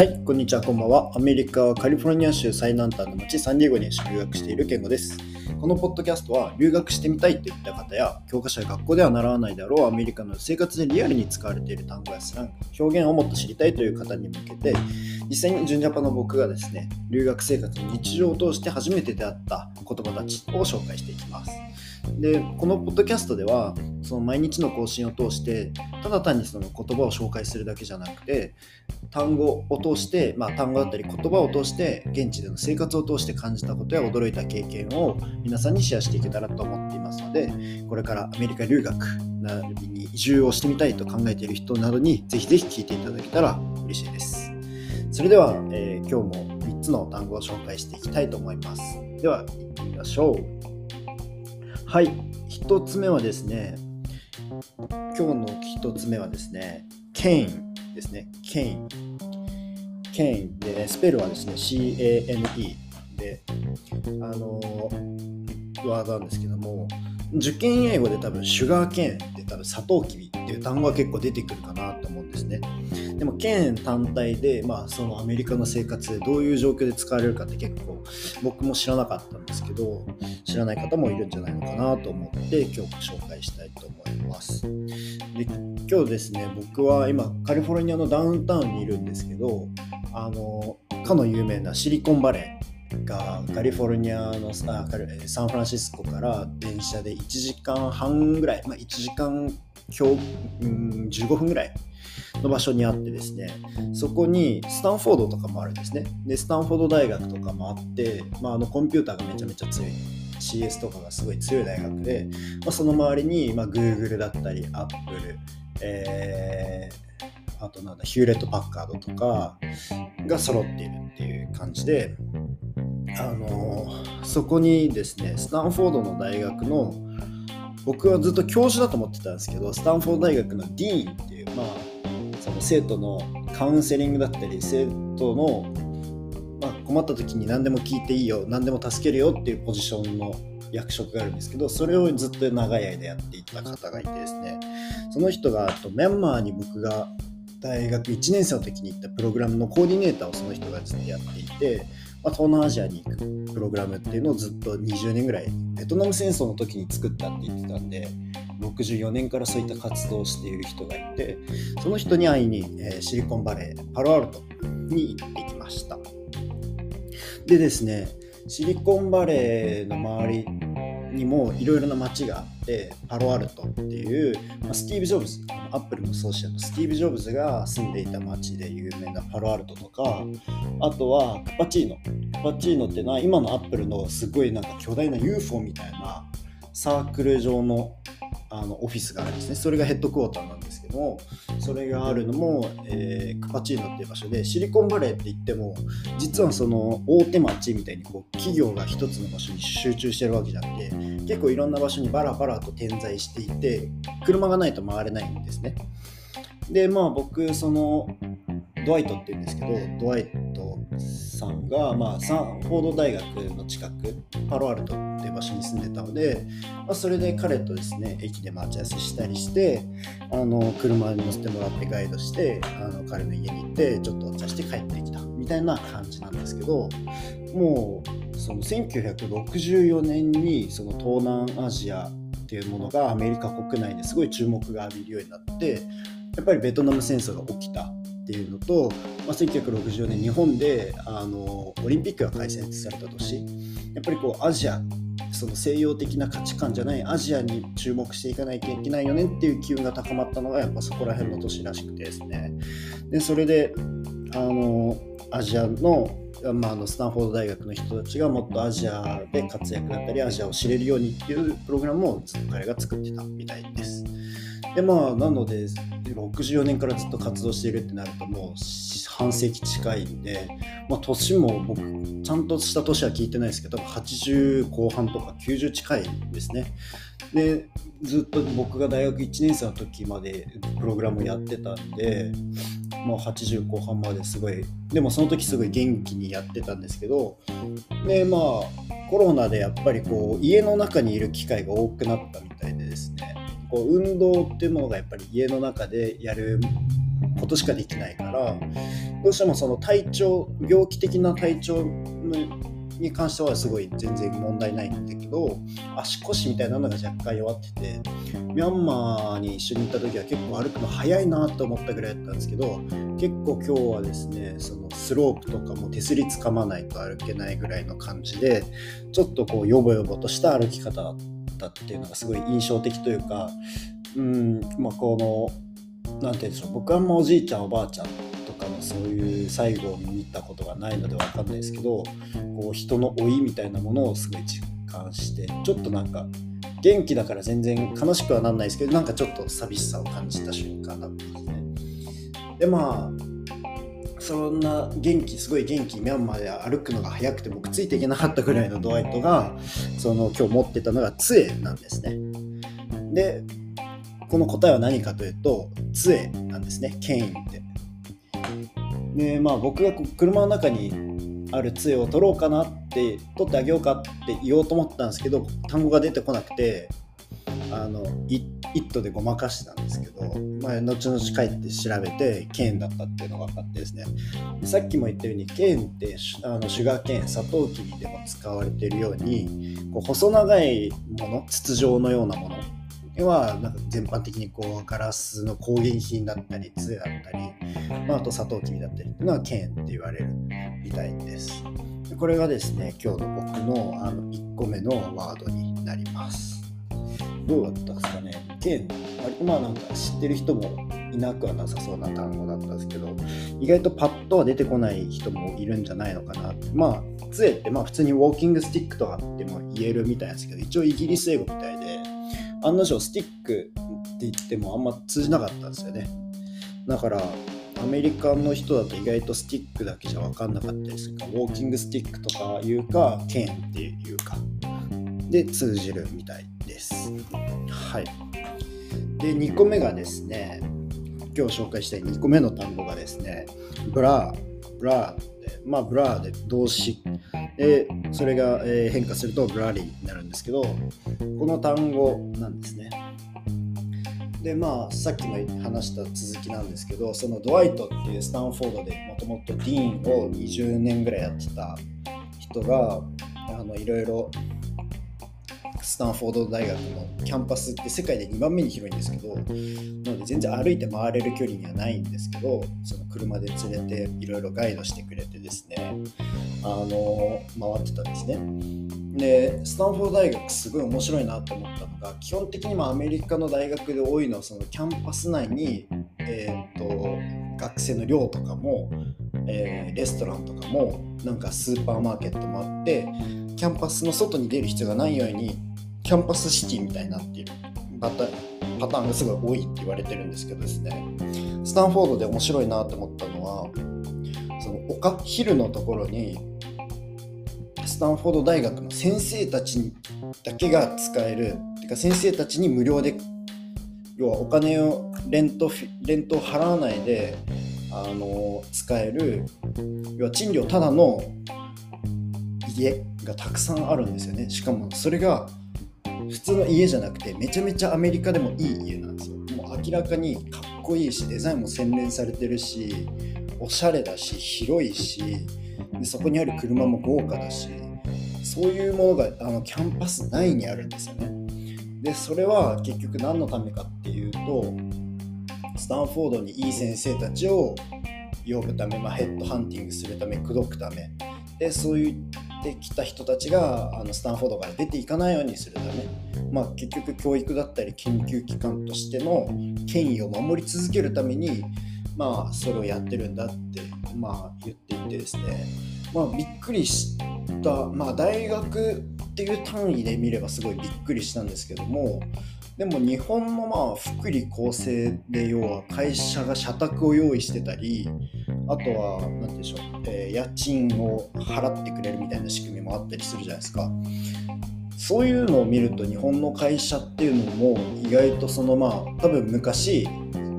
はい、こんにちは、こんばんは。アメリカはカリフォルニア州最南端の町サンディエゴに留学しているケンゴです。このポッドキャストは留学してみたいといった方や教科書や学校では習わないであろうアメリカの生活でリアルに使われている単語やスラング、表現をもっと知りたいという方に向けて実際に純ジャパの僕がですね、留学生活の日常を通して初めて出会った言葉たちを紹介していきます。で、このポッドキャストではその毎日の更新を通してただ単にその言葉を紹介するだけじゃなくて単語を通して、まあ、単語だったり言葉を通して現地での生活を通して感じたことや驚いた経験を皆さんにシェアしていけたらと思っていますのでこれからアメリカ留学などに移住をしてみたいと考えている人などにぜひぜひ聞いていただけたら嬉しいです。それでは、えー、今日も3つの単語を紹介していきたいと思います。では行ってみましょう。はい1つ目はですね今日の1つ目はですね、ケインですね。ケイン。ケインで、ね、スペルはですね、C-A-N-E で、あのー、ワードなんですけども、受験英語で多分、シュガーケーンって多分、サトウキビっていう単語が結構出てくるかなと思うんですね。でも、ケーン単体で、まあ、そのアメリカの生活でどういう状況で使われるかって結構、僕も知らなかったんですけど、知らない方もいるんじゃないのかなと思って、今日ご紹介したいと思います。で今日ですね僕は今カリフォルニアのダウンタウンにいるんですけどあのかの有名なシリコンバレーがカリフォルニアのサンフランシスコから電車で1時間半ぐらい、まあ、1時間今日、うん、15分ぐらいの場所にあってですねそこにスタンフォードとかもあるんですね。でスタンフォード大学とかもあって、まあ、あのコンピューターがめちゃめちゃ強い。CS とかがすごい強い大学で、まあ、その周りに、まあ、Google だったり Apple、えー、あとなんだヒューレット・パッカードとかが揃っているっていう感じで、あの、そこにですねスタンフォードの大学の僕はずっと教授だと思ってたんですけどスタンフォード大学のディーンっていう、まあ、その生徒のカウンセリングだったり生徒のまあ、困った時に何でも聞いていいよ何でも助けるよっていうポジションの役職があるんですけどそれをずっと長い間やっていた方がいてですね。その人がとミャンマーに僕が大学1年生の時に行ったプログラムのコーディネーターをその人がずっとやっていて、まあ、東南アジアに行くプログラムっていうのをずっと20年ぐらいベトナム戦争の時に作ったって言ってたんで64年からそういった活動をしている人がいてその人に会いに、えー、シリコンバレーパロアルトに行ってきました。でですねシリコンバレーの周りにもいろいろな街があってパロアルトっていう、まあ、スティーブ・ジョブズアップルの創始者のスティーブ・ジョブズが住んでいた街で有名なパロアルトとかあとはクパチーノクパチーノっていうのは今のアップルのすごいなんか巨大な UFO みたいなサークル状のあのオフィスがあるんですねそれがヘッドクォーターなんですけどもそれがあるのも、えー、クパチーノっていう場所でシリコンバレーって言っても実はその大手町みたいにこう企業が一つの場所に集中してるわけじゃなくて結構いろんな場所にバラバラと点在していて車がないと回れないんですねでまあ僕そのドワイトって言うんですけどドワイトさんが、まあ、サンフォード大学の近くパロアルトっていう場所に住んでたので、まあ、それで彼とですね駅で待ち合わせしたりしてあの車に乗せてもらってガイドしてあの彼の家に行ってちょっとお茶して帰ってきたみたいな感じなんですけどもうその1964年にその東南アジアっていうものがアメリカ国内ですごい注目が浴びるようになってやっぱりベトナム戦争が起きたっていうのと、まあ、1960年日本であのオリンピックが開催された年やっぱりこうアジアその西洋的な価値観じゃないアジアに注目していかないといけないよねっていう機運が高まったのがやっぱそこら辺の年らしくてですねでそれであのアジアの,、まあ、あのスタンフォード大学の人たちがもっとアジアで活躍だったりアジアを知れるようにっていうプログラムをずっと彼が作ってたみたいです。でまあなので64年からずっと活動しているってなるともう半世紀近いんで、まあ、年も僕ちゃんとした年は聞いてないですけど80後半とか90近いんですね。でずっと僕が大学1年生の時までプログラムやってたんでもう80後半まですごいでもその時すごい元気にやってたんですけどでまあコロナでやっぱりこう家の中にいる機会が多くなったみたいでですね。こう運動っていうものがやっぱり家の中でやることしかできないからどうしてもその体調病気的な体調に関してはすごい全然問題ないんだけど足腰みたいなのが若干弱っててミャンマーに一緒に行った時は結構歩くの早いなと思ったぐらいだったんですけど結構今日はですねそのスロープとかも手すりつかまないと歩けないぐらいの感じでちょっとこうヨボヨボとした歩き方だった。っていうのがすごい印象的というかうんまあこの何て言うんでしょう僕はあんまおじいちゃんおばあちゃんとかのそういう最後を見たことがないので分かんないですけどこう人の老いみたいなものをすごい実感してちょっとなんか元気だから全然悲しくはなんないですけどなんかちょっと寂しさを感じた瞬間だったんですね。でまあそんな元気すごい元気ミャンマーで歩くのが速くて僕ついていけなかったぐらいのドワイトがその今日持ってたのが杖なんですね。でこの答えは何かというと杖なんですねケインって。でまあ僕が車の中にある杖を取ろうかなって取ってあげようかって言おうと思ったんですけど単語が出てこなくてあの「イット!」でごまかしてたんですけど、まあ、後々帰って調べてケーンだったっていうのが分かってですねさっきも言ったようにケーンってあのシュガーケーンサトウキビでも使われているようにこう細長いもの筒状のようなものはなんか全般的にこうガラスの工芸品だったり杖だったり、まあ、あとサトウキビだったりっていうのは剣って言われるみたいです。これがですね今日の僕のあの1個目のワードになります。どうだったですかね。剣割とまあなんか知ってる人もいなくはなさそうな単語だったんですけど意外とパッとは出てこない人もいるんじゃないのかな。ってまあ杖ってまあ普通にウォーキングスティックとかっても言えるみたいなんですけど一応イギリス英語みたいで案の定スティックって言ってもあんま通じなかったんですよね。だからアメリカの人だと意外とスティックだけじゃ分かんなかったりするか。ウォーキングスティックとかいうかケンっていうか。で通じるみたい。です。はい。で2個目がですね今日紹介したい2個目の単語がですね blur blur ってまあ blur で動詞。でそれが変化すると blurry になるんですけどこの単語なんですね。でまあさっきも話した続きなんですけどそのドワイトっていうスタンフォードでもともと dean を20年ぐらいやってた人があのいろいろスタンフォード大学のキャンパスって世界で2番目に広いんですけどなので全然歩いて回れる距離にはないんですけどその車で連れていろいろガイドしてくれてですねあの回ってたんですね。でスタンフォード大学すごい面白いなと思ったのが基本的にアメリカの大学で多いのはそのキャンパス内に、えーと、学生の寮とかも、えー、レストランとかもなんかスーパーマーケットもあってキャンパスの外に出る必要がないように campus city みたいになっている。パタパターンがすごい多いって言われてるんですけどですね。スタンフォードで面白いなと思ったのはその丘 hill のところにスタンフォード大学の先生たちだけが使えるてか先生たちに無料で要はお金をレントレントを払わないであの使える要は賃料ただの家がたくさんあるんですよね。しかもそれが普通の家じゃなくてめちゃめちゃアメリカでもいい家なんですよ。もう明らかにかっこいいしデザインも洗練されてるしおしゃれだし広いしでそこにある車も豪華だしそういうものがあのキャンパス内にあるんですよね。でそれは結局何のためかっていうとスタンフォードにいい先生たちを呼ぶため、まあ、ヘッドハンティングするため口説くため。でそういうってきた人たちがあのスタンフォードから出ていかないようにするため、まあ、結局教育だったり研究機関としての権威を守り続けるために、まあ、それをやってるんだって、まあ、言っていてですね、まあ、びっくりした、まあ、大学っていう単位で見ればすごいびっくりしたんですけどもでも日本のまあ福利厚生で要は会社が社宅を用意してたりあとは何でしょう、えー、家賃を払ってくれるみたいな仕組みもあったりするじゃないですか。そういうのを見ると日本の会社っていうのも意外とそのまあ多分昔、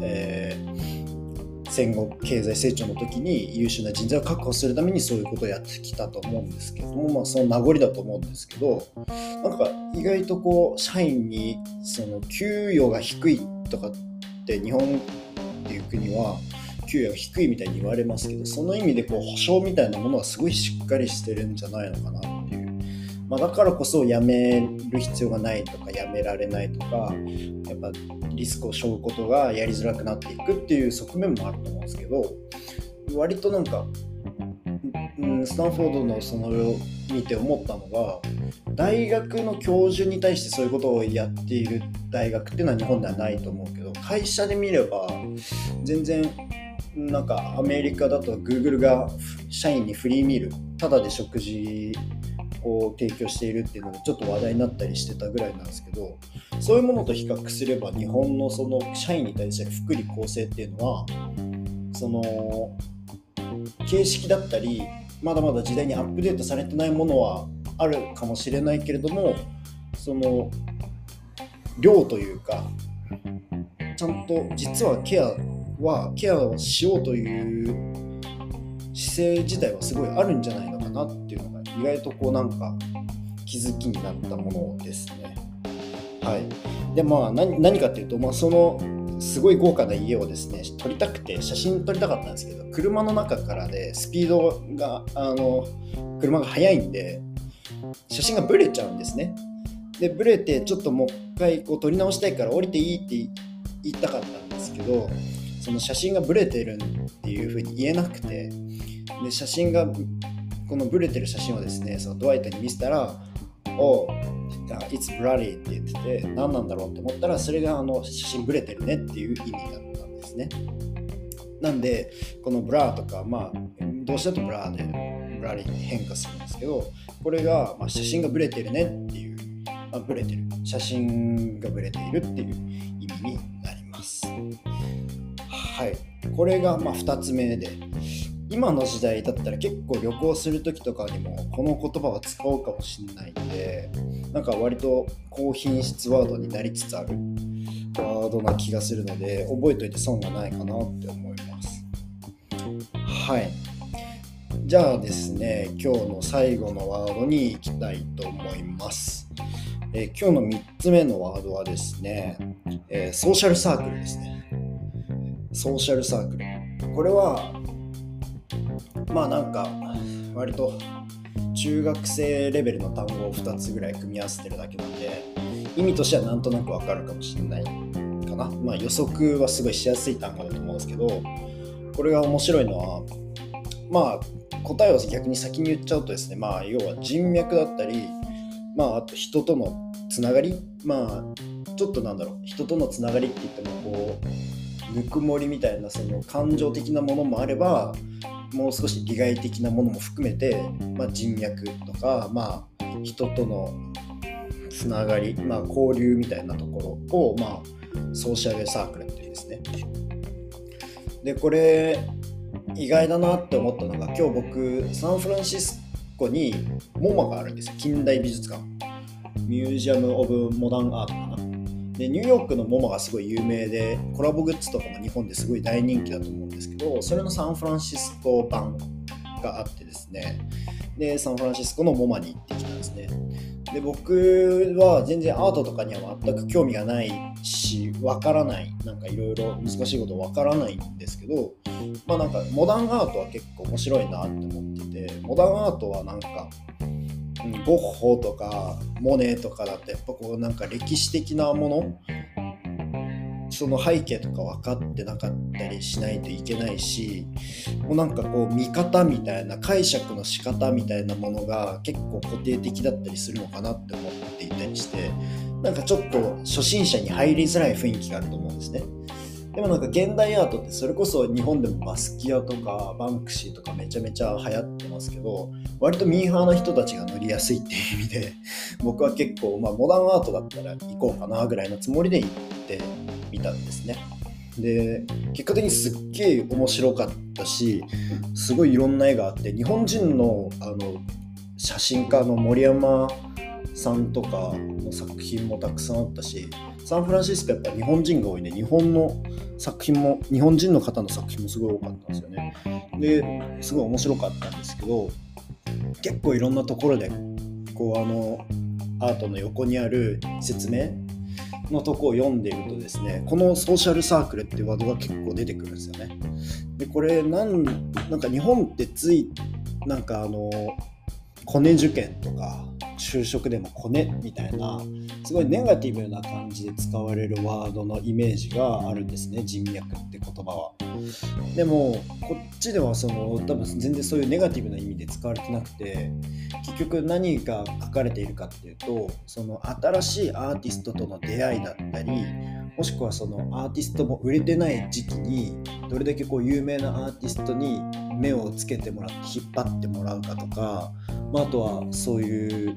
えー、戦後経済成長の時に優秀な人材を確保するためにそういうことをやってきたと思うんですけども、まあ、その名残だと思うんですけどなんか意外とこう社員にその給与が低いとかって日本っていう国は給与低いみたいに言われますけどその意味でこう保証みたいなものはすごいしっかりしてるんじゃないのかなっていう、まあ、だからこそ辞める必要がないとか辞められないとかやっぱリスクを背負うことがやりづらくなっていくっていう側面もあると思うんですけど割となんか、うん、スタンフォードのそのを見て思ったのが大学の教授に対してそういうことをやっている大学っていうのは日本ではないと思うけど会社で見れば全然なんかアメリカだと Google が社員にフリーミールただで食事を提供しているっていうのがちょっと話題になったりしてたぐらいなんですけどそういうものと比較すれば日本のその社員に対して福利厚生っていうのはその形式だったりまだまだ時代にアップデートされてないものはあるかもしれないけれどもその量というかちゃんと実はケアはケアをしようという姿勢自体はすごいあるんじゃないのかなっていうのが意外とこうなんか気づきになったものですね。はい、でまあ何かっていうと、まあ、そのすごい豪華な家をですね撮りたくて写真撮りたかったんですけど車の中からでスピードがあの車が速いんで写真がブレちゃうんですねでブレてちょっともう一回こう撮り直したいから降りていいって言いたかったんですけどその写真がブレてるっていうふうに言えなくてで写真がこのブレてる写真をですねそのドワイトに見せたら「お It's blurry」って言ってて何なんだろうって思ったらそれがあの写真ブレてるねっていう意味だったんですね。なんでこの blur とかまあ動詞だと blur で blurry に変化するんですけどこれが、まあ、写真がブレてるねっていう、まあ、ブレてる。写真がブレているっていう意味になります。はい。これがま2つ目で。今の時代だったら結構旅行する時とかにもこの言葉は使うかもしれないんでなんか割と高品質ワードになりつつあるワードな気がするので覚えておいて損がないかなって思います。はい。じゃあですね今日の最後のワードに行きたいと思います。え今日の3つ目のワードはですね、えー、ソーシャルサークルですね。ソーシャルサークル。これはまあなんか割と中学生レベルの単語を2つぐらい組み合わせてるだけなんで意味としてはなんとなくわかるかもしれないかな、まあ、予測はすごいしやすい単語だと思うんですけどこれが面白いのはまあ答えを逆に先に言っちゃうとですねまあ要は人脈だったりまああと人とのつながり。まあちょっとなんだろう人とのつながりって言ってもこうぬくもりみたいなその感情的なものもあればもう少し利害的なものも含めて、まあ、人脈とか、まあ、人とのつながり、まあ、交流みたいなところを、まあ、ソーシャルサークルっていうんですね。でこれ意外だなって思ったのが今日僕サンフランシスコにモマがあるんですよ。近代美術館。ミュージアム・オブ・モダン・アートかな。でニューヨークのモマがすごい有名でコラボグッズとかも日本ですごい大人気だと思うんですけどそれのサンフランシスコ版があってですね。でサンフランシスコのモマに行ってきたんですね。で僕は全然アートとかには全く興味がないしわからない。なんかいろいろ難しいことわからないんですけどまあなんかモダンアートは結構面白いなって思っててモダンアートはなんかゴッホとかモネとかだとやっぱこうなんか歴史的なものその背景とか分かってなかったりしないといけないしもうなんかこう見方みたいな解釈の仕方みたいなものが結構固定的だったりするのかなって思っていたりしてなんかちょっと初心者に入りづらい雰囲気があると思うんですね。でもなんか現代アートってそれこそ日本でもバスキアとかバンクシーとかめちゃめちゃ流行ってますけど割とミーハーな人たちが乗りやすいっていう意味で僕は結構まあモダンアートだったら行こうかなぐらいのつもりで行ってみたんですね。で結果的にすっげえ面白かったしすごいいろんな絵があって日本人のあの写真家の森山さんとかの作品もたくさんあったしサンフランシスコやっぱ日本人が多いんで日本の作品も日本人の方の作品もすごい多かったんですよねですごい面白かったんですけど結構いろんなところでこうあのアートの横にある説明のとこを読んでいるとですねこのソーシャルサークルってワードが結構出てくるんですよね。でこれなんなんか日本ってついなんかあのコネ受験とか就職でもコネみたいなすごいネガティブな感じで使われるワードのイメージがあるんですね人脈って言葉は。でもこっちではその多分全然そういうネガティブな意味で使われてなくて結局何が書かれているかっていうとその新しいアーティストとの出会いだったりもしくはそのアーティストも売れてない時期にどれだけこう有名なアーティストに目をつけてもらって引っ張ってもらうかとか、まあ、あとはそういう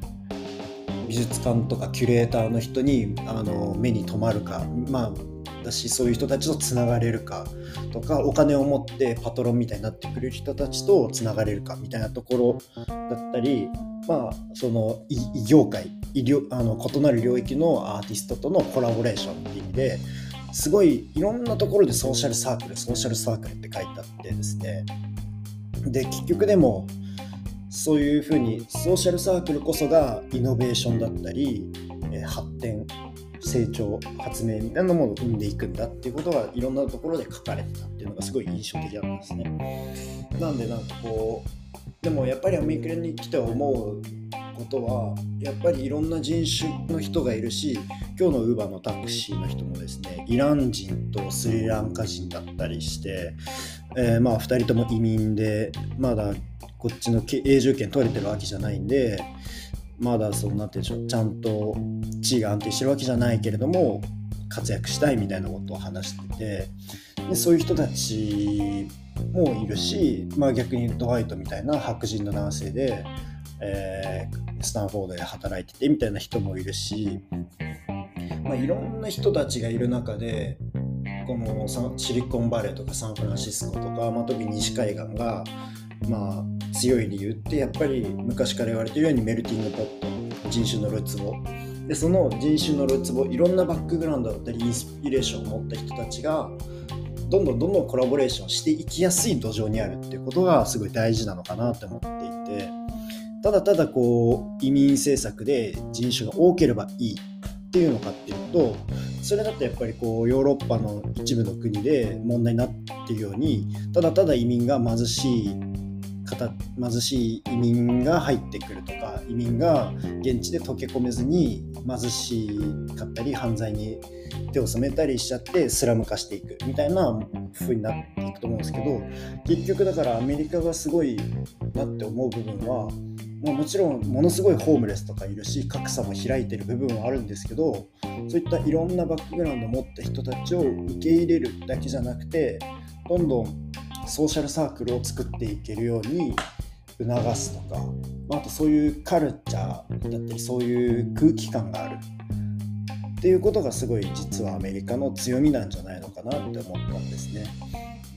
美術館とかキュレーターの人にあの目に留まるかまあだしそういう人たちとつながれるかとかお金を持ってパトロンみたいになってくれる人たちとつながれるかみたいなところだったりまあその異業界医療あの異なる領域のアーティストとのコラボレーションっていう意味ですごいいろんなところでソーシャルサークルソーシャルサークルって書いてあってですねで結局でもそういうふうにソーシャルサークルこそがイノベーションだったり、え発展成長発明みたいなものを生んでいくんだっていうことがいろんなところで書かれてたっていうのがすごい印象的だったんですね。なんでなんかこうでもやっぱりアメリカに来て思うことはやっぱりいろんな人種の人がいるし今日のウーバーのタクシーの人もですねイラン人とスリランカ人だったりして、えー、まあ2人とも移民でまだこっちの永住権取れてるわけじゃないんでまだそうなってちゃんと地位が安定してるわけじゃないけれども活躍したいみたいなことを話しててでそういう人たちもいるし、まあ、逆にドワイトみたいな白人の男性で、えー、スタンフォードで働いててみたいな人もいるし、まあ、いろんな人たちがいる中でこのシリコンバレーとかサンフランシスコとか、まあ、特に西海岸がまあ、強い理由ってやっぱり昔から言われてるようにメルティングポット人種のるつぼでその人種のるつぼいろんなバックグラウンドだったりインスピレーションを持った人たちがどんどんどんどんコラボレーションしていきやすい土壌にあるっていうことがすごい大事なのかなって思っていてただただこう移民政策で人種が多ければいいっていうのかっていうとそれだとやっぱりこうヨーロッパの一部の国で問題になっているようにただただ移民が貧しい貧しい移民が入ってくるとか移民が現地で溶け込めずに貧しかったり犯罪に手を染めたりしちゃってスラム化していくみたいな風になっていくと思うんですけど結局だからアメリカがすごいなって思う部分はもうもちろんものすごいホームレスとかいるし格差も開いてる部分はあるんですけどそういったいろんなバックグラウンドを持った人たちを受け入れるだけじゃなくてどんどんソーシャルサークルを作っていけるように促すとか、まあとそういうカルチャーだったりそういう空気感があるっていうことがすごい実はアメリカの強みなんじゃないのかなって思ったんですね。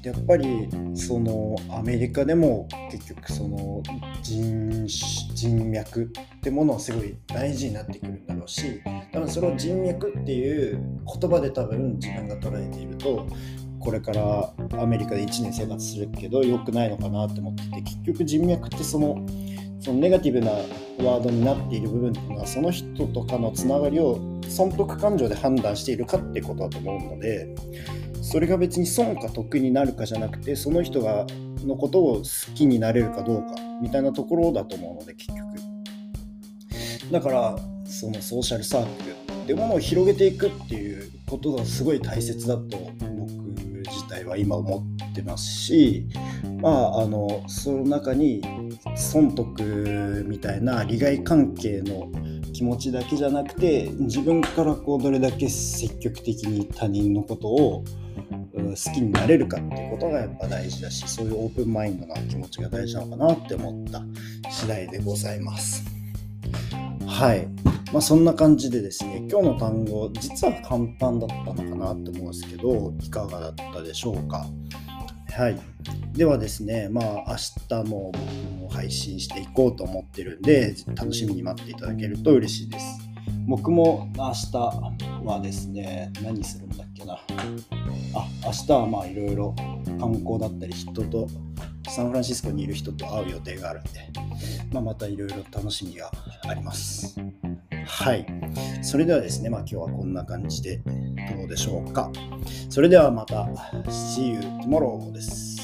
やっぱりそのアメリカでも結局その人人脈ってものはすごい大事になってくるんだろうし多分それを人脈っていう言葉で多分自分が捉えているとこれからアメリカで1年生活するけど良くないのかなって思ってて結局人脈ってそのそのネガティブなワードになっている部分っていうのはその人とかのつながりを損得感情で判断しているかってことだと思うのでそれが別に損か得になるかじゃなくてその人がのことを好きになれるかどうかみたいなところだと思うので結局。だからそのソーシャルサークルってものを広げていくっていうことがすごい大切だと今思ってますしまああのその中に損得みたいな利害関係の気持ちだけじゃなくて自分からこうどれだけ積極的に他人のことを好きになれるかっていうことがやっぱ大事だしそういうオープンマインドな気持ちが大事なのかなって思った次第でございます。はい。まあそんな感じでですね、今日の単語、実は簡単だったのかなって思うんですけど、いかがだったでしょうか？はい。ではですね、まあ明日も僕も配信していこうと思ってるんで、楽しみに待っていただけると嬉しいです。僕も明日はですね、何するんだけな。あ、明日はまあいろいろ観光だったり人とサンフランシスコにいる人と会う予定があるんで、まあ、またいろいろ楽しみがあります。はい。それではですね、まあ今日はこんな感じでどうでしょうか。それではまた、See you tomorrow です。